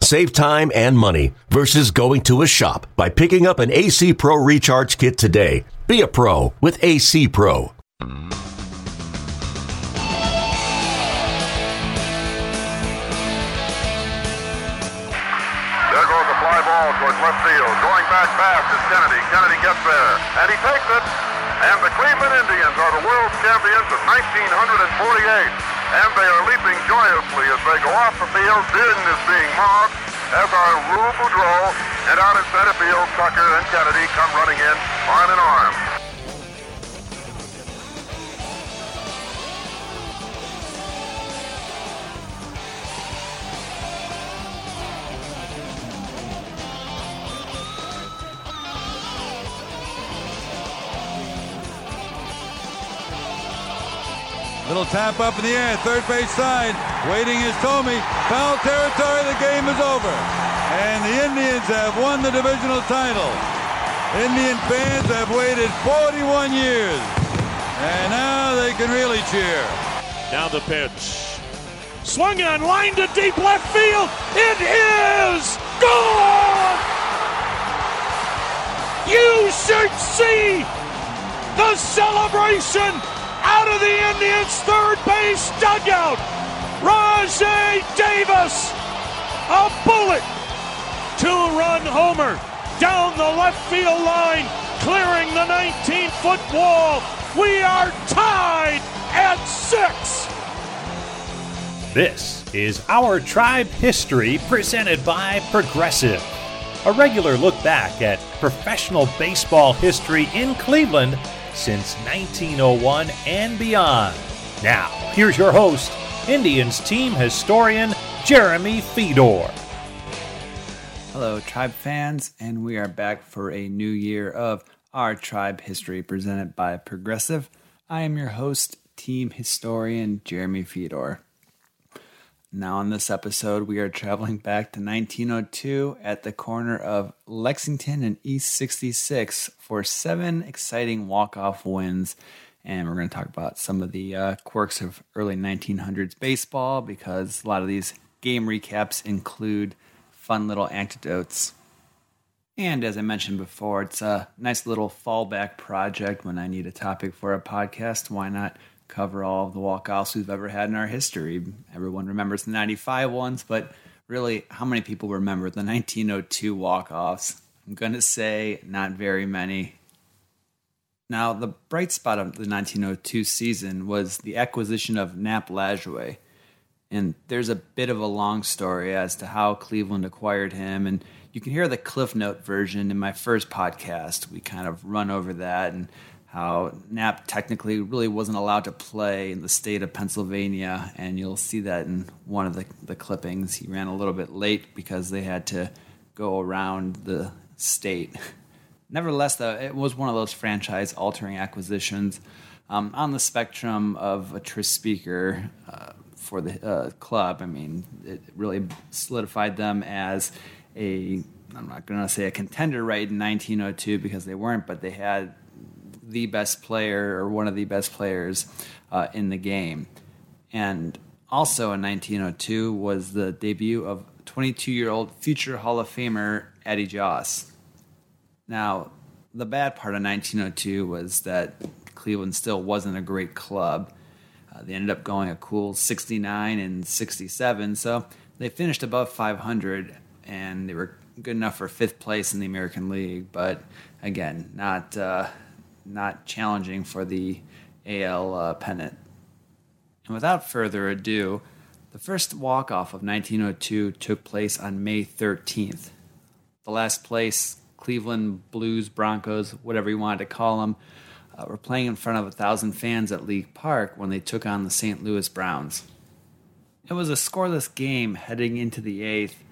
Save time and money versus going to a shop by picking up an AC Pro Recharge Kit today. Be a pro with AC Pro. There goes a fly ball towards left field. Going back fast is Kennedy. Kennedy gets there, and he takes it. And the Cleveland Indians are the world champions of 1948. And they are leaping joyously as they go off the field. Din is being mobbed, as are Lou Boudreau. And out in center field, Tucker and Kennedy come running in arm in arm. Little tap up in the air, third base side. Waiting is Thome. Foul territory, the game is over. And the Indians have won the divisional title. Indian fans have waited 41 years. And now they can really cheer. Now the pitch. Swung on, line to deep left field. It is gone! You should see the celebration the Indians' third base dugout. Rajai Davis, a bullet, two-run homer down the left field line, clearing the 19-foot wall. We are tied at six. This is Our Tribe History presented by Progressive. A regular look back at professional baseball history in Cleveland since 1901 and beyond. Now, here's your host, Indians team historian Jeremy Feador. Hello, Tribe fans, and we are back for a new year of our Tribe History presented by Progressive. I am your host, team historian Jeremy Feador. Now, on this episode, we are traveling back to 1902 at the corner of Lexington and East 66 for seven exciting walk-off wins. And we're going to talk about some of the uh, quirks of early 1900s baseball because a lot of these game recaps include fun little anecdotes. And as I mentioned before, it's a nice little fallback project when I need a topic for a podcast. Why not cover all of the walk-offs we've ever had in our history? Everyone remembers the 95 ones, but really, how many people remember the 1902 walk-offs? I'm going to say not very many. Now, the bright spot of the 1902 season was the acquisition of Nap Lajoie. And there's a bit of a long story as to how Cleveland acquired him. And you can hear the Cliff Note version in my first podcast. We kind of run over that and how Nap technically really wasn't allowed to play in the state of Pennsylvania. And you'll see that in one of the, the clippings. He ran a little bit late because they had to go around the state. Nevertheless, though, it was one of those franchise altering acquisitions um, on the spectrum of a Tris Speaker. Uh, for the uh, club. I mean, it really solidified them as a, I'm not going to say a contender right in 1902 because they weren't, but they had the best player or one of the best players uh, in the game. And also in 1902 was the debut of 22 year old future Hall of Famer Addie Joss. Now, the bad part of 1902 was that Cleveland still wasn't a great club. Uh, they ended up going a cool 69 and 67, so they finished above 500 and they were good enough for fifth place in the American League, but again, not uh, not challenging for the AL uh, pennant. And without further ado, the first walk off of 1902 took place on May 13th. The last place, Cleveland Blues, Broncos, whatever you wanted to call them, uh, were playing in front of a thousand fans at League Park when they took on the St. Louis Browns. It was a scoreless game heading into the eighth.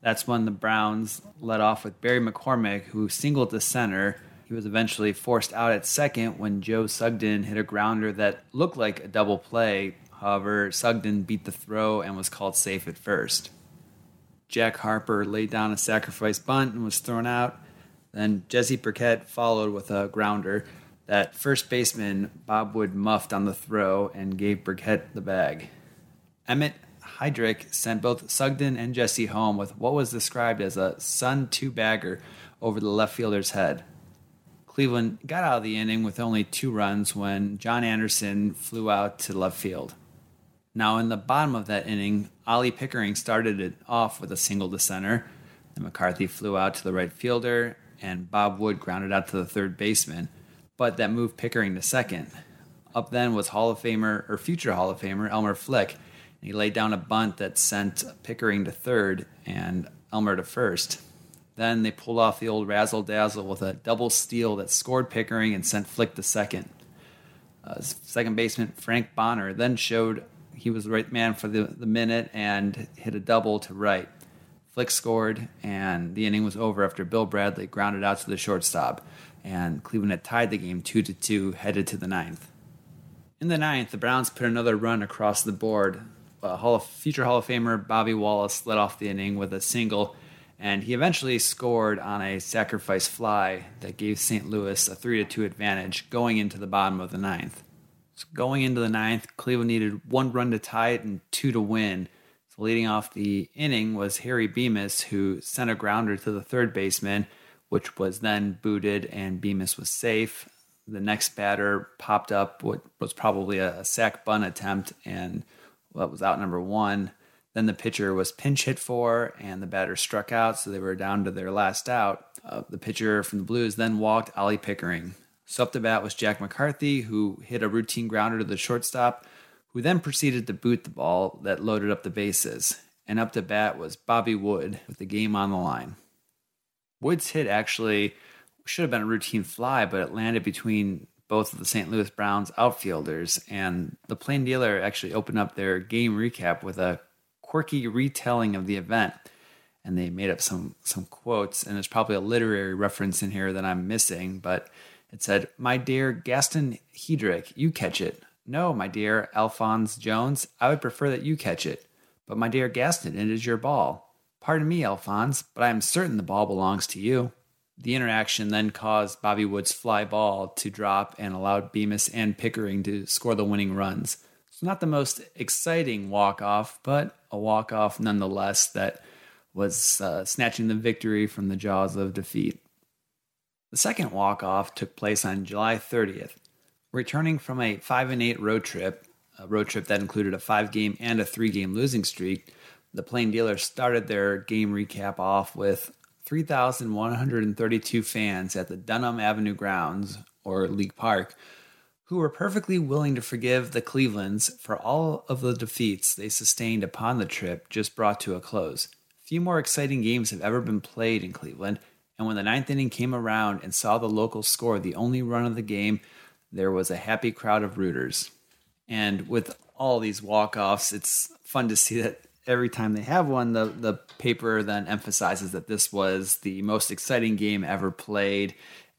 That's when the Browns led off with Barry McCormick, who singled to center, He was eventually forced out at second when Joe Sugden hit a grounder that looked like a double play. However, Sugden beat the throw and was called safe at first. Jack Harper laid down a sacrifice bunt and was thrown out. Then Jesse Burkett followed with a grounder that first baseman Bob Wood muffed on the throw and gave Burkett the bag. Emmett Heidrick sent both Sugden and Jesse home with what was described as a sun two bagger over the left fielder's head. Cleveland got out of the inning with only two runs when John Anderson flew out to left field. Now, in the bottom of that inning, Ollie Pickering started it off with a single to center. Then McCarthy flew out to the right fielder, and Bob Wood grounded out to the third baseman, but that moved Pickering to second. Up then was Hall of Famer or future Hall of Famer Elmer Flick, and he laid down a bunt that sent Pickering to third and Elmer to first. Then they pulled off the old razzle dazzle with a double steal that scored Pickering and sent Flick to second. Uh, second baseman Frank Bonner then showed he was the right man for the, the minute and hit a double to right. Flick scored, and the inning was over after Bill Bradley grounded out to the shortstop, and Cleveland had tied the game 2 to 2 headed to the ninth. In the ninth, the Browns put another run across the board. Uh, Hall of, future Hall of Famer Bobby Wallace led off the inning with a single and he eventually scored on a sacrifice fly that gave St. Louis a 3 2 advantage going into the bottom of the ninth. So going into the ninth, Cleveland needed one run to tie it and two to win. So leading off the inning was Harry Bemis, who sent a grounder to the third baseman, which was then booted, and Bemis was safe. The next batter popped up what was probably a sac bunt attempt, and that was out number one. Then the pitcher was pinch hit for, and the batter struck out, so they were down to their last out. Uh, the pitcher from the Blues then walked Ollie Pickering. So up the bat was Jack McCarthy, who hit a routine grounder to the shortstop, who then proceeded to boot the ball that loaded up the bases. And up to bat was Bobby Wood with the game on the line. Wood's hit actually should have been a routine fly, but it landed between both of the St. Louis Browns outfielders. And the Plain Dealer actually opened up their game recap with a quirky retelling of the event. And they made up some some quotes, and there's probably a literary reference in here that I'm missing, but it said, My dear Gaston Heidrick, you catch it. No, my dear Alphonse Jones, I would prefer that you catch it. But my dear Gaston, it is your ball. Pardon me, Alphonse, but I am certain the ball belongs to you. The interaction then caused Bobby Wood's fly ball to drop and allowed Bemis and Pickering to score the winning runs. It's not the most exciting walk off, but a walk off nonetheless that was uh, snatching the victory from the jaws of defeat. The second walk off took place on July 30th. Returning from a 5 and 8 road trip, a road trip that included a 5 game and a 3 game losing streak, the Plain Dealers started their game recap off with 3,132 fans at the Dunham Avenue grounds, or League Park, who were perfectly willing to forgive the Clevelands for all of the defeats they sustained upon the trip just brought to a close. Few more exciting games have ever been played in Cleveland, and when the ninth inning came around and saw the locals score the only run of the game, there was a happy crowd of rooters. And with all these walk-offs, it's fun to see that every time they have one, the, the paper then emphasizes that this was the most exciting game ever played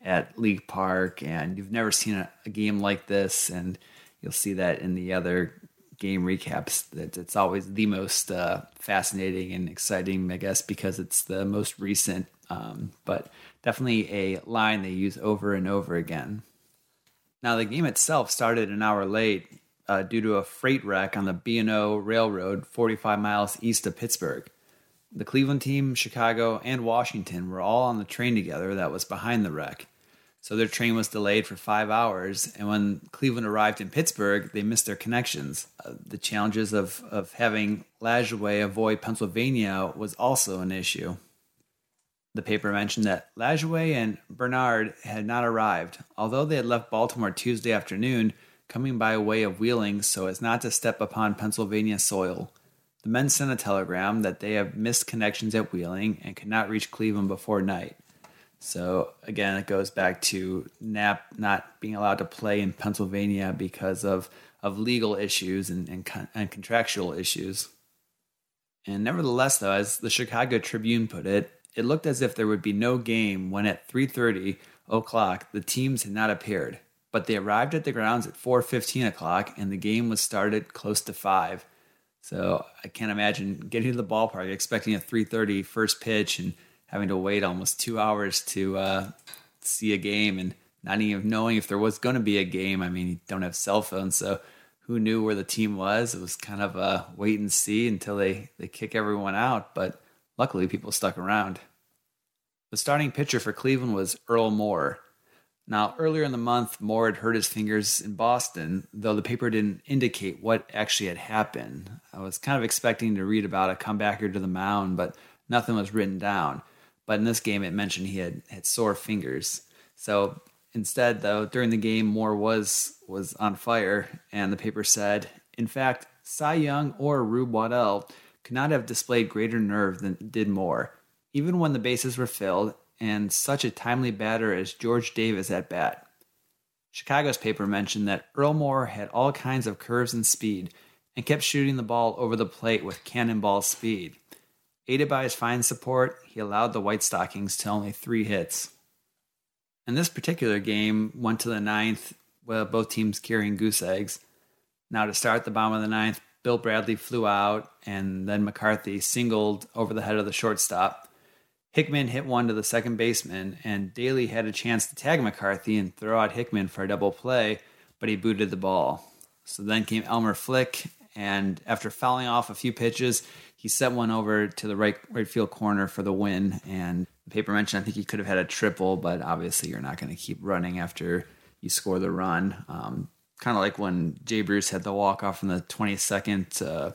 at League Park, and you've never seen a, a game like this, and you'll see that in the other game recaps. That it's always the most uh, fascinating and exciting, I guess, because it's the most recent. Um, but definitely a line they use over and over again. Now the game itself started an hour late uh, due to a freight wreck on the B&O Railroad, 45 miles east of Pittsburgh. The Cleveland team, Chicago, and Washington were all on the train together that was behind the wreck. So their train was delayed for five hours, and when Cleveland arrived in Pittsburgh, they missed their connections. Uh, the challenges of, of having Lajoie avoid Pennsylvania was also an issue. The paper mentioned that Lajoie and Bernhard had not arrived, although they had left Baltimore Tuesday afternoon, coming by way of Wheeling so as not to step upon Pennsylvania soil. The men sent a telegram that they have missed connections at Wheeling and could not reach Cleveland before night. So again, it goes back to Nap not being allowed to play in Pennsylvania because of of legal issues and and, and contractual issues. And nevertheless, though, as the Chicago Tribune put it, it looked as if there would be no game when at 3:30 o'clock, the teams had not appeared, but they arrived at the grounds at 4:15 o'clock, and the game was started close to five. So I can't imagine getting to the ballpark expecting a 3:30 first pitch and having to wait almost two hours to uh, see a game and not even knowing if there was going to be a game. I mean, you don't have cell phones, so who knew where the team was? It was kind of a wait and see until they they kick everyone out. But luckily, people stuck around. The starting pitcher for Cleveland was Earl Moore. Now, earlier in the month, Moore had hurt his fingers in Boston, though the paper didn't indicate what actually had happened. I was kind of expecting to read about a comebacker to the mound, but nothing was written down. But in this game, it mentioned he had, had sore fingers. So instead, though, during the game, Moore was was on fire, and the paper said, in fact, Cy Young or Rube Waddell could not have displayed greater nerve than did Moore, even when the bases were filled and such a timely batter as George Davis at bat. Chicago's paper mentioned that Earl Moore had all kinds of curves and speed and kept shooting the ball over the plate with cannonball speed. Aided by his fine support, he allowed the White Stockings to only three hits. And this particular game went to the ninth, with both teams carrying goose eggs. Now, to start the bottom of the ninth, Bill Bradley flew out, and then McCarthy singled over the head of the shortstop. Hickman hit one to the second baseman, and Daly had a chance to tag McCarthy and throw out Hickman for a double play, but he booted the ball. So then came Elmer Flick, and after fouling off a few pitches, he sent one over to the right right field corner for the win. And the paper mentioned I think he could have had a triple, but obviously you're not going to keep running after you score the run. Um, kind of like when Jay Bruce had the walk off in the 22nd uh,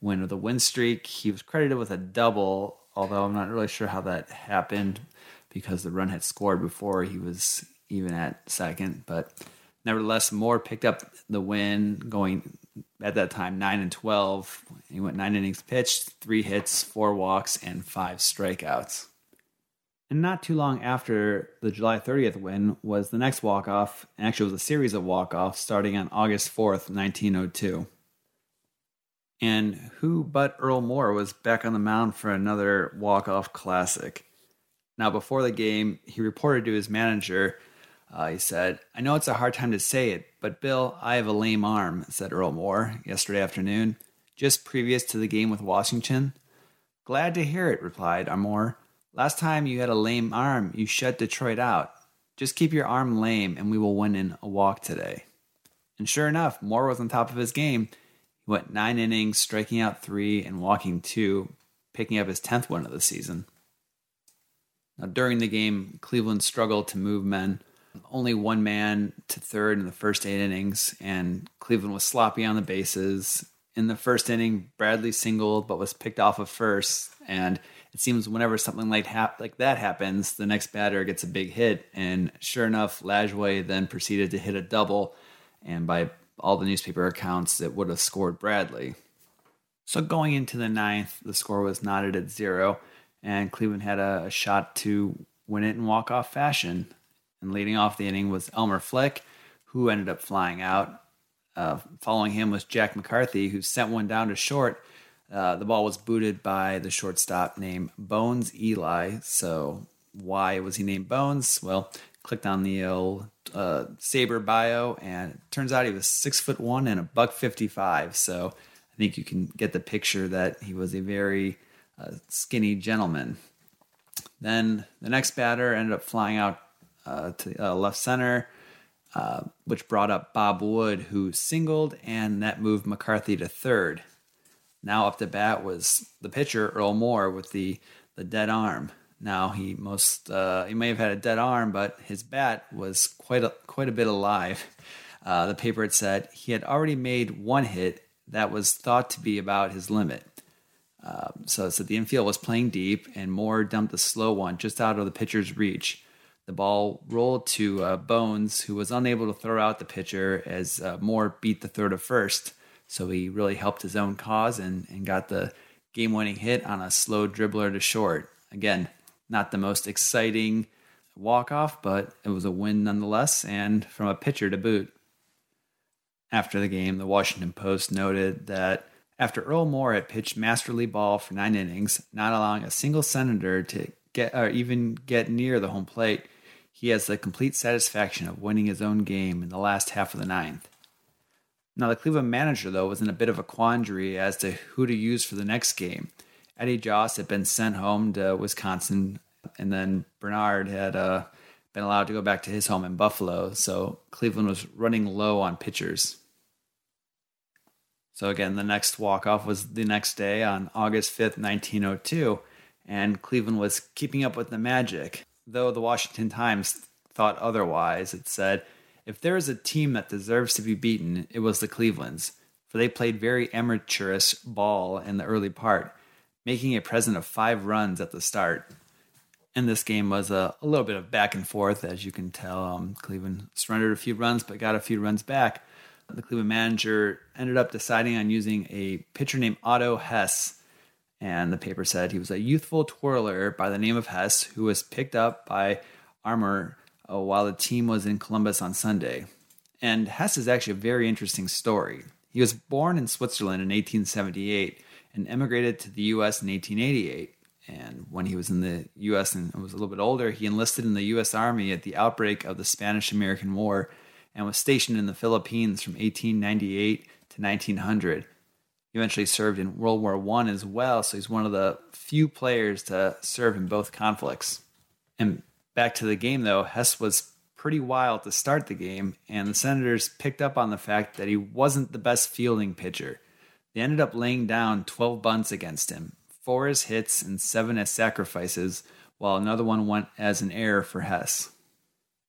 win of the win streak. He was credited with a double although I'm not really sure how that happened because the run had scored before he was even at second. But nevertheless, Moore picked up the win, going at that time nine and twelve. He went nine innings pitched, three hits, four walks, and five strikeouts. And not too long after the July 30th win was the next walk off, and actually was a series of walk offs starting on August 4th, 1902. And who but Earl Moore was back on the mound for another walk-off classic. Now, before the game, he reported to his manager. Uh, he said, I know it's a hard time to say it, but Bill, I have a lame arm, said Earl Moore yesterday afternoon, just previous to the game with Washington. Glad to hear it, replied Moore. Last time you had a lame arm, you shut Detroit out. Just keep your arm lame, and we will win in a walk today. And sure enough, Moore was on top of his game he went nine innings, striking out three and walking two, picking up his 10th win of the season. Now, during the game, Cleveland struggled to move men. Only one man to third in the first eight innings, and Cleveland was sloppy on the bases. In the first inning, Bradley singled but was picked off of first, and it seems whenever something like, hap- like that happens, the next batter gets a big hit. And sure enough, Lajoie then proceeded to hit a double, and by all the newspaper accounts, it would have scored Bradley. So going into the ninth, the score was knotted at zero, and Cleveland had a, a shot to win it in walk-off fashion. And leading off the inning was Elmer Flick, who ended up flying out. Uh, following him was Jack McCarthy, who sent one down to short. Uh, the ball was booted by the shortstop named Bones Ely. So why was he named Bones? Well, clicked on the old uh, SABR bio, and it turns out he was six foot one and a buck fifty five. So I think you can get the picture that he was a very uh, skinny gentleman. Then the next batter ended up flying out uh, to uh, left center, uh, which brought up Bob Wood, who singled, and that moved McCarthy to third. Now up to bat was the pitcher Earl Moore with the the dead arm. Now he most uh, he may have had a dead arm, but his bat was quite a, quite a bit alive. Uh, the paper had said he had already made one hit that was thought to be about his limit. Uh, so said the infield was playing deep, and Moore dumped a slow one just out of the pitcher's reach. The ball rolled to uh, Bones, who was unable to throw out the pitcher as uh, Moore beat the third of first. So he really helped his own cause and, and got the game winning hit on a slow dribbler to short. Again, not the most exciting walk off, but it was a win nonetheless, and from a pitcher to boot. After the game, the Washington Post noted that after Earl Moore had pitched masterly ball for nine innings, not allowing a single Senator to get or even get near the home plate, he has the complete satisfaction of winning his own game in the last half of the ninth. Now, the Cleveland manager, though, was in a bit of a quandary as to who to use for the next game. Addie Joss had been sent home to Wisconsin, and then Bernhard had uh, been allowed to go back to his home in Buffalo, so Cleveland was running low on pitchers. So, again, the next walk off was the next day on August 5th, 1902, and Cleveland was keeping up with the Magic. Though the Washington Times thought otherwise, it said, if there is a team that deserves to be beaten, it was the Clevelands, for they played very amateurish ball in the early part, making a present of five runs at the start. And this game was a, a little bit of back and forth, as you can tell. Um, Cleveland surrendered a few runs, but got a few runs back. The Cleveland manager ended up deciding on using a pitcher named Otto Hess. And the paper said he was a youthful twirler by the name of Hess who was picked up by Armour uh, while the team was in Columbus on Sunday. And Hess is actually a very interesting story. He was born in Switzerland in 1878 and emigrated to the U.S. in 1888. And when he was in the U.S. and was a little bit older, he enlisted in the U.S. Army at the outbreak of the Spanish American War and was stationed in the Philippines from 1898 to 1900. Eventually served in World War I as well, so he's one of the few players to serve in both conflicts. And back to the game, though, Hess was pretty wild to start the game, and the Senators picked up on the fact that he wasn't the best fielding pitcher. They ended up laying down 12 bunts against him, four as hits and seven as sacrifices, while another one went as an error for Hess.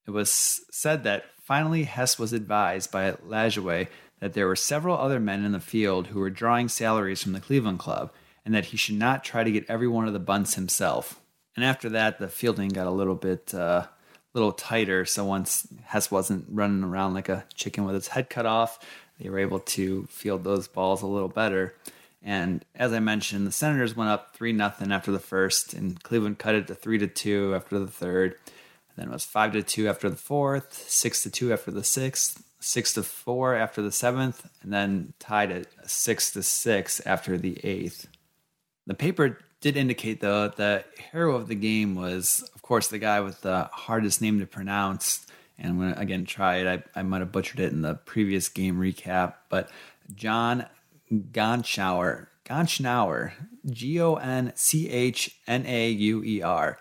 It was said that finally Hess was advised by Lajoie that there were several other men in the field who were drawing salaries from the Cleveland Club, and that he should not try to get every one of the bunts himself. And after that, the fielding got a little bit, uh, little tighter. So once Hess wasn't running around like a chicken with its head cut off, they were able to field those balls a little better. And as I mentioned, the Senators went up three nothing after the first, and Cleveland cut it to three to two after the third. And then it was five to two after the fourth, six to two after the sixth, six to four after the seventh, and then tied at six to six after the eighth. The paper did indicate though the hero of the game was, of course, the guy with the hardest name to pronounce. And I'm gonna again try it. I, I might have butchered it in the previous game recap, but John Gonchauer, Gonchnauer, G O N C H N A U E R.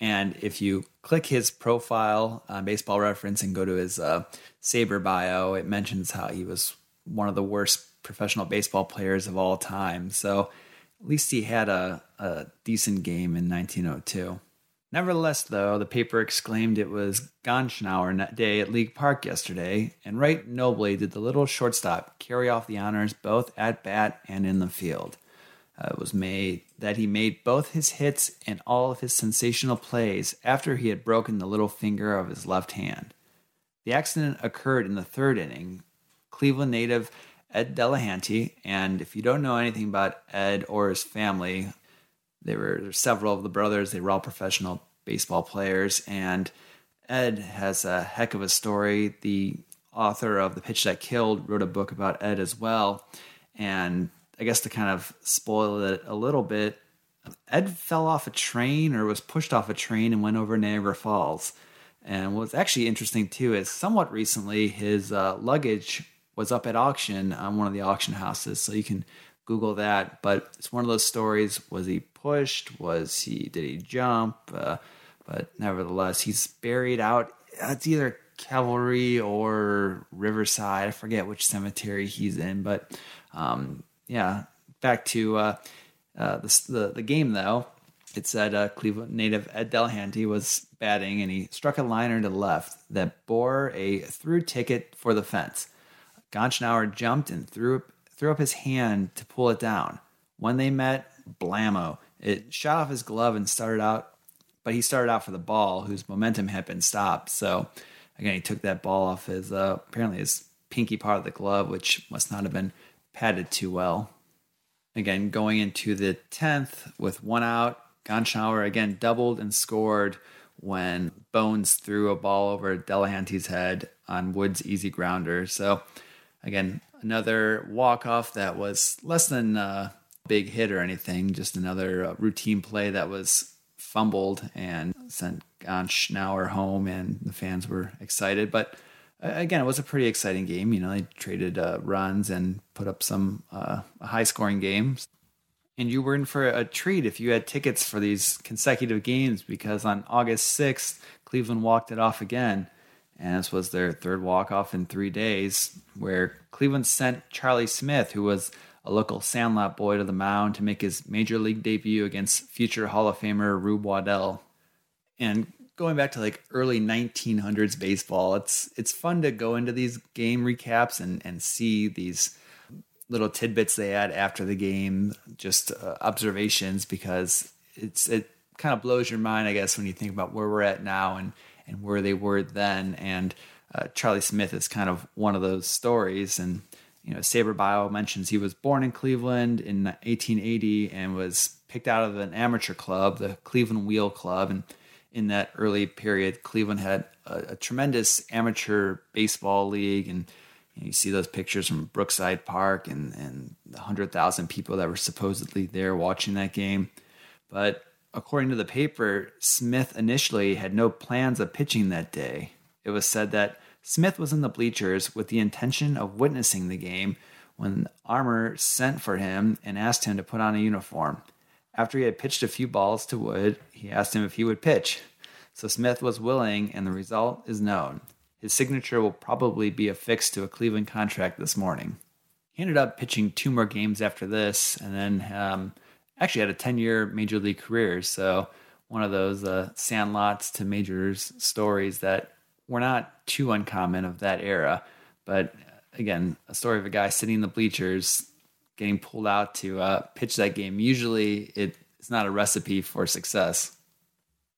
And if you click his profile on Baseball Reference and go to his uh, SABR bio, it mentions how he was one of the worst professional baseball players of all time. So at least he had a, a decent game in 1902. Nevertheless, though, the paper exclaimed it was Gonchnauer day at League Park yesterday, and right nobly did the little shortstop carry off the honors both at bat and in the field. Uh, was made that he made both his hits and all of his sensational plays after he had broken the little finger of his left hand. The accident occurred in the third inning. Cleveland native Ed Delahanty. And if you don't know anything about Ed or his family, there were several of the brothers. They were all professional baseball players. And Ed has a heck of a story. The author of The Pitch That Killed wrote a book about Ed as well. And I guess to kind of spoil it a little bit, Ed fell off a train or was pushed off a train and went over Niagara Falls. And what's actually interesting too is somewhat recently his uh, luggage was up at auction on one of the auction houses. So you can Google that. But it's one of those stories. Was he pushed? Was he? Did he jump? Uh, but nevertheless, he's buried out. It's either Calvary or Riverside. I forget which cemetery he's in. But um, yeah, back to uh, uh, the, the, the game though. It said uh, Cleveland native Ed Delahanty was batting and he struck a liner to left that bore a through ticket for the fence. Gonchnauer jumped and threw up, threw up his hand to pull it down. When they met, blammo. It shot off his glove and started out, but he started out for the ball, whose momentum had been stopped. So again, he took that ball off his uh, apparently his pinky part of the glove, which must not have been padded too well. Again, going into the tenth with one out, Gonchnauer again doubled and scored when Bones threw a ball over Delahanty's head on Wood's easy grounder. So Again, another walk off that was less than a big hit or anything, just another uh, routine play that was fumbled and sent Gonchauer home, and the fans were excited. But again, it was a pretty exciting game. You know, they traded uh, runs and put up some uh, high scoring games. And you were in for a treat if you had tickets for these consecutive games because on August 6th, Cleveland walked it off again. And this was their third walk off in three days, where Cleveland sent Charlie Smith, who was a local Sandlot boy, to the mound to make his major league debut against future Hall of Famer Rube Waddell. And going back to like early 1900s baseball, it's it's fun to go into these game recaps and and see these little tidbits they had after the game, just uh, observations because it's it kind of blows your mind, I guess, when you think about where we're at now and and where they were then. And uh, Charlie Smith is kind of one of those stories. And you know, SABR Bio mentions he was born in Cleveland in 1880 and was picked out of an amateur club, the Cleveland Wheel Club, and in that early period, Cleveland had a, a tremendous amateur baseball league, and you, know, you, see those pictures from Brookside Park and and the hundred thousand people that were supposedly there watching that game. But according to the paper, Smith initially had no plans of pitching that day. It was said that Smith was in the bleachers with the intention of witnessing the game when Armour sent for him and asked him to put on a uniform. After he had pitched a few balls to Wood, he asked him if he would pitch. So Smith was willing, and the result is known. His signature will probably be affixed to a Cleveland contract this morning. He ended up pitching two more games after this, and then um, actually had a 10 year major league career. So, one of those uh, sandlots to majors stories that were not too uncommon of that era. But again, a story of a guy sitting in the bleachers getting pulled out to uh, pitch that game. Usually, it's not a recipe for success.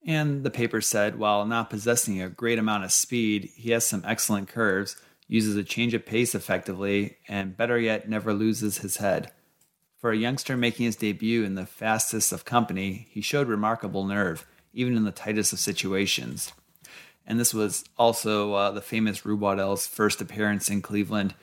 And the paper said, while not possessing a great amount of speed, he has some excellent curves, uses a change of pace effectively, and better yet, never loses his head. For a youngster making his debut in the fastest of company, he showed remarkable nerve, even in the tightest of situations. And this was also uh, the famous Waddell's first appearance in Cleveland.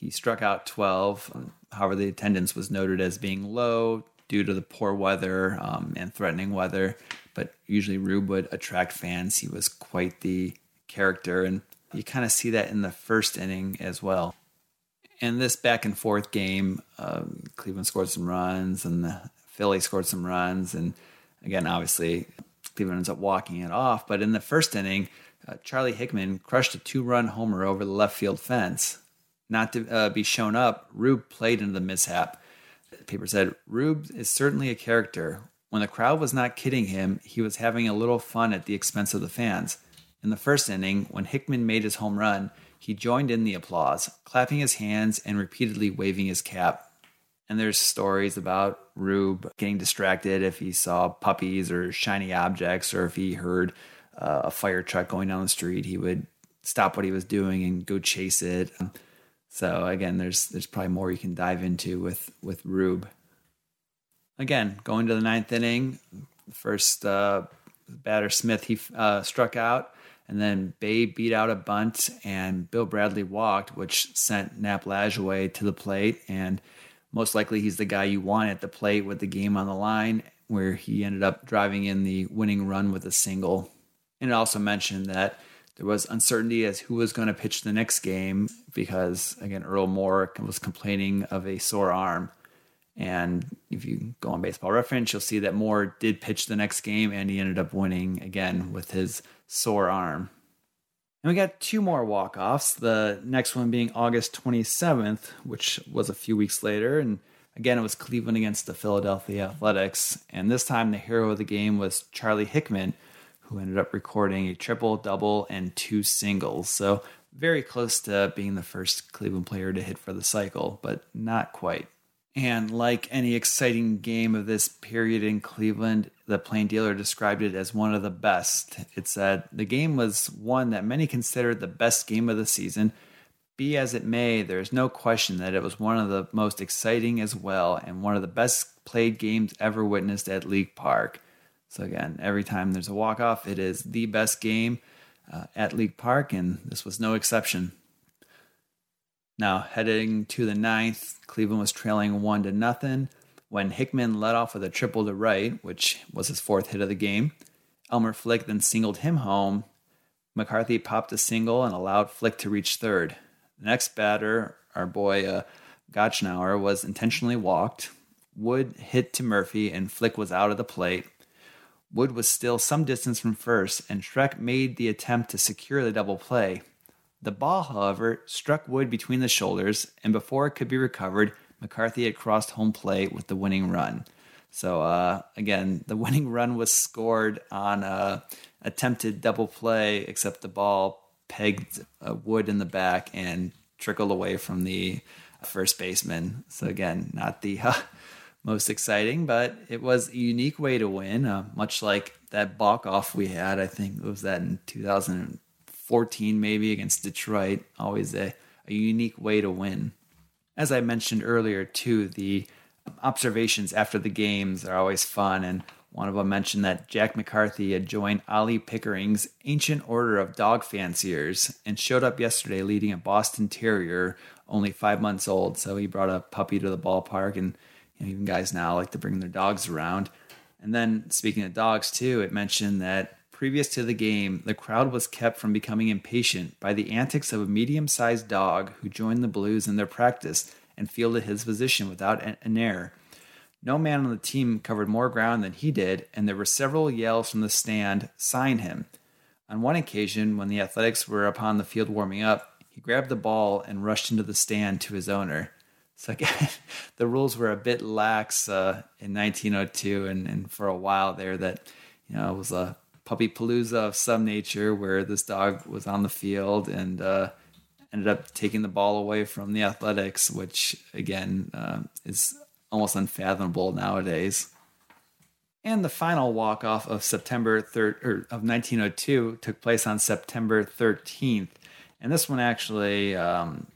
He struck out 12. However, the attendance was noted as being low due to the poor weather um, and threatening weather. But usually, Rube would attract fans. He was quite the character, and you kind of see that in the first inning as well. In this back and forth game, um, Cleveland scored some runs, and the Philly scored some runs, and again, obviously, Cleveland ends up walking it off. But in the first inning, uh, Charlie Hickman crushed a two-run homer over the left field fence. Not to uh, be shown up, Rube played into the mishap. The paper said Rube is certainly a character. When the crowd was not kidding him, he was having a little fun at the expense of the fans. In the first inning, when Hickman made his home run, he joined in the applause, clapping his hands and repeatedly waving his cap. And there's stories about Rube getting distracted if he saw puppies or shiny objects, or if he heard uh, a fire truck going down the street, he would stop what he was doing and go chase it. So again, there's there's probably more you can dive into with with Rube. Again, going to the ninth inning, first uh, batter Smith he uh, struck out, and then Bay beat out a bunt, and Bill Bradley walked, which sent Nap Lajoie to the plate, and most likely he's the guy you want at the plate with the game on the line, where he ended up driving in the winning run with a single. And it also mentioned that there was uncertainty as who was going to pitch the next game because, again, Earl Moore was complaining of a sore arm. And if you go on baseball reference, you'll see that Moore did pitch the next game and he ended up winning again with his sore arm. And we got two more walk offs, the next one being August 27th, which was a few weeks later. And again, it was Cleveland against the Philadelphia Athletics. And this time, the hero of the game was Charlie Hickman, who ended up recording a triple, double, and two singles. So very close to being the first Cleveland player to hit for the cycle, but not quite. And like any exciting game of this period in Cleveland, the Plain Dealer described it as one of the best. It said the game was one that many considered the best game of the season. Be as it may, there is no question that it was one of the most exciting as well, and one of the best played games ever witnessed at League Park. So again, every time there's a walk off, it is the best game uh, at League Park, and this was no exception. Now heading to the ninth, Cleveland was trailing one to nothing when Hickman led off with a triple to right, which was his fourth hit of the game. Elmer Flick then singled him home. McCarthy popped a single and allowed Flick to reach third. The next batter, our boy uh, was intentionally walked. Wood hit to Murphy and Flick was out of the plate. Wood was still some distance from first, and Schreck made the attempt to secure the double play. The ball, however, struck Wood between the shoulders, and before it could be recovered, McCarthy had crossed home plate with the winning run. So uh, again, the winning run was scored on a attempted double play, except the ball pegged uh, Wood in the back and trickled away from the first baseman. So again, not the uh, most exciting, but it was a unique way to win, uh, much like that balk off we had. I think it was that in 2014, maybe against Detroit. Always a, a unique way to win. As I mentioned earlier, too, the observations after the games are always fun. And one of them mentioned that Jack McCarthy had joined Ollie Pickering's Ancient Order of Dog Fanciers and showed up yesterday leading a Boston Terrier, only five months old. So he brought a puppy to the ballpark, and you know, even guys now like to bring their dogs around. And then, speaking of dogs, too, it mentioned that previous to the game, the crowd was kept from becoming impatient by the antics of a medium sized dog who joined the Blues in their practice and fielded his position without an error. No man on the team covered more ground than he did, and there were several yells from the stand, sign him. On one occasion, when the Athletics were upon the field warming up, he grabbed the ball and rushed into the stand to his owner. So the rules were a bit lax uh, in 1902, and, and for a while there, that you know it was a puppy palooza of some nature where this dog was on the field and uh, ended up taking the ball away from the Athletics, which again uh, is almost unfathomable nowadays. And the final walk off of September 3rd or of 1902 took place on September 13th, and this one actually um,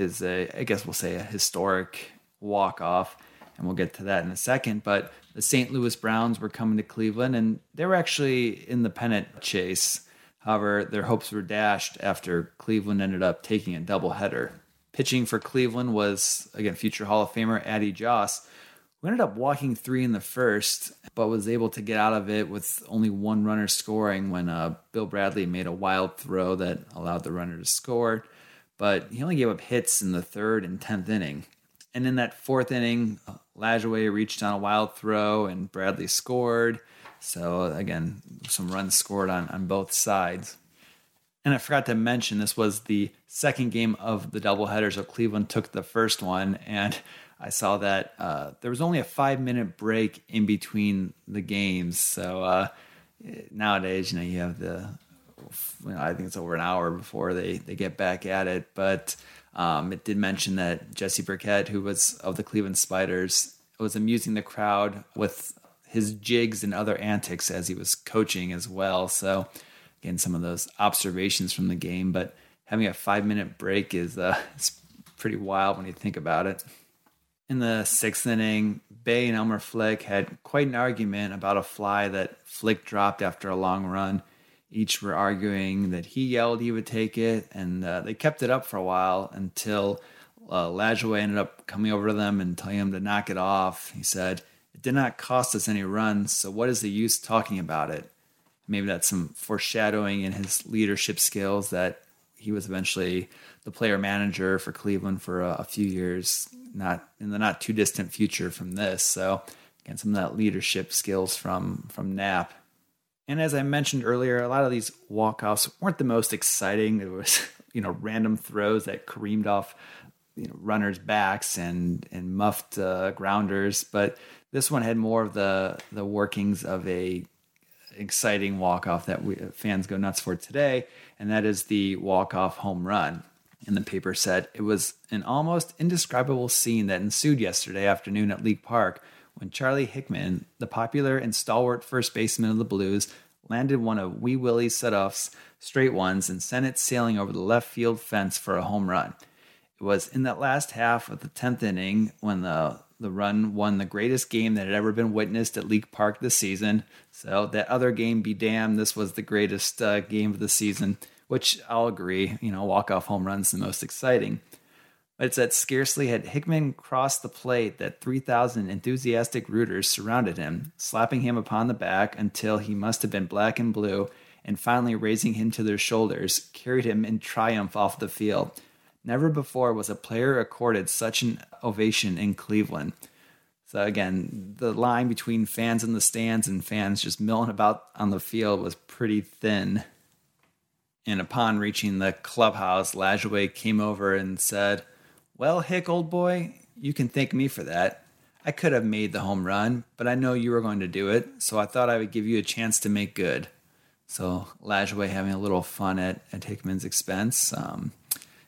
is a I guess we'll say a historic walk off, and we'll get to that in a second. But the St. Louis Browns were coming to Cleveland, and they were actually in the pennant chase. However, their hopes were dashed after Cleveland ended up taking a doubleheader. Pitching for Cleveland was, again, future Hall of Famer Addie Joss, who ended up walking three in the first, but was able to get out of it with only one runner scoring when uh, Bill Bradley made a wild throw that allowed the runner to score. But he only gave up hits in the third and 10th inning. And in that fourth inning, Lajoie reached on a wild throw and Bradley scored. So again, some runs scored on, on both sides. And I forgot to mention this was the second game of the doubleheader. So Cleveland took the first one, and I saw that uh, there was only a five minute break in between the games. So uh, nowadays, you know, you have the, you know, I think it's over an hour before they, they get back at it. But um, it did mention that Jesse Burkett, who was of the Cleveland Spiders, was amusing the crowd with his jigs and other antics as he was coaching as well. So again, some of those observations from the game, but having a five minute break is uh, it's pretty wild when you think about it. In the sixth inning, Bay and Elmer Flick had quite an argument about a fly that Flick dropped after a long run. Each were arguing that he yelled he would take it, and uh, they kept it up for a while until uh, Lajoie ended up coming over to them and telling him to knock it off. He said, It did not cost us any runs, so what is the use talking about it? Maybe that's some foreshadowing in his leadership skills that he was eventually the player manager for Cleveland for a, a few years, not in the not too distant future from this. So, again, some of that leadership skills from from Nap. And as I mentioned earlier, a lot of these walkoffs weren't the most exciting. It was, you know, random throws that careened off you know, runners' backs and and muffed uh, grounders, but this one had more of the the workings of a exciting walk off that we, fans go nuts for today, and that is the walk off home run. And the paper said it was an almost indescribable scene that ensued yesterday afternoon at League Park when Charlie Hickman, the popular and stalwart first baseman of the Blues, landed one of Wee Willie's set-offs, straight ones, and sent it sailing over the left field fence for a home run. It was in that last half of the 10th inning when the the run won the greatest game that had ever been witnessed at League Park this season. So that other game be damned, this was the greatest uh, game of the season, which I'll agree. You know, walk off home runs the most exciting. It's that scarcely had Hickman crossed the plate that 3,000 enthusiastic rooters surrounded him, slapping him upon the back until he must have been black and blue, and finally raising him to their shoulders, carried him in triumph off the field. Never before was a player accorded such an ovation in Cleveland. So again, the line between fans in the stands and fans just milling about on the field was pretty thin. And upon reaching the clubhouse, Lajoie came over and said, well, Hick, old boy, you can thank me for that. I could have made the home run, but I know you were going to do it, so I thought I would give you a chance to make good. So Lajoie having a little fun at, at Hickman's expense. Um,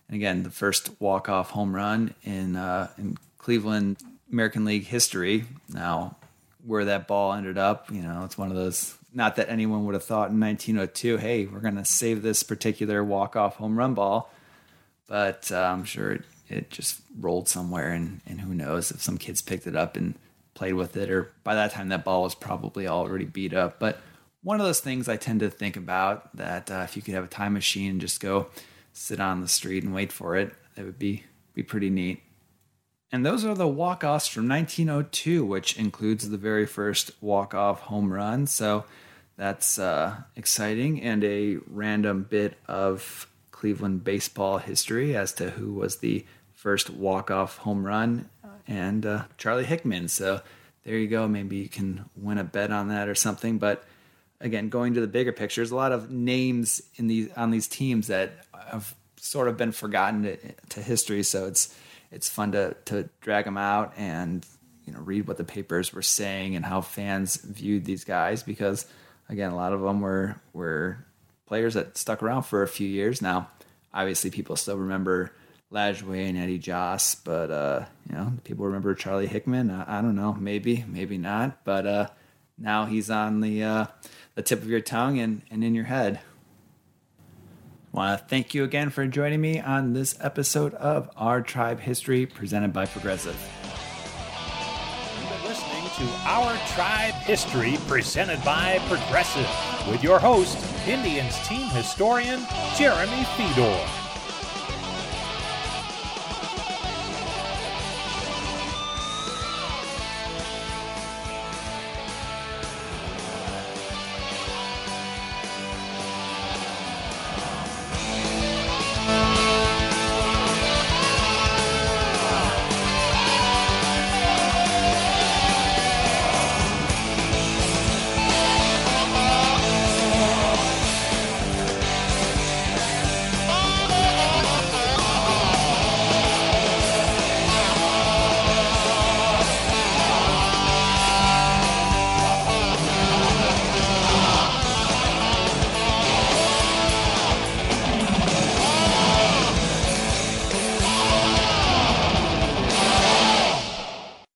and again, the first walk-off home run in uh, in Cleveland American League history. Now, where that ball ended up, you know, it's one of those. Not that anyone would have thought in 1902, hey, we're going to save this particular walk-off home run ball, but uh, I'm sure it it just rolled somewhere, and, and who knows if some kids picked it up and played with it, or by that time that ball was probably already beat up. But one of those things I tend to think about that uh, if you could have a time machine and just go sit on the street and wait for it, that would be be pretty neat. And those are the walk-offs from 1902, which includes the very first walk-off home run. So that's uh, exciting and a random bit of Cleveland baseball history as to who was the first walk-off home run, and uh, Charlie Hickman. So there you go. Maybe you can win a bet on that or something. But again, going to the bigger picture, there's a lot of names in these on these teams that have sort of been forgotten to, to history. So it's it's fun to to drag them out and you know read what the papers were saying and how fans viewed these guys because again, a lot of them were were players that stuck around for a few years now. Obviously, people still remember Lajoie and Addie Joss, but uh, you know, people remember Charlie Hickman. I, I, don't know, maybe, maybe not. But uh, now he's on the uh, the tip of your tongue and, and in your head. Want to thank you again for joining me on this episode of Our Tribe History, presented by Progressive. You've been listening to Our Tribe History, presented by Progressive, with your host, Indians team historian Jeremy Feador.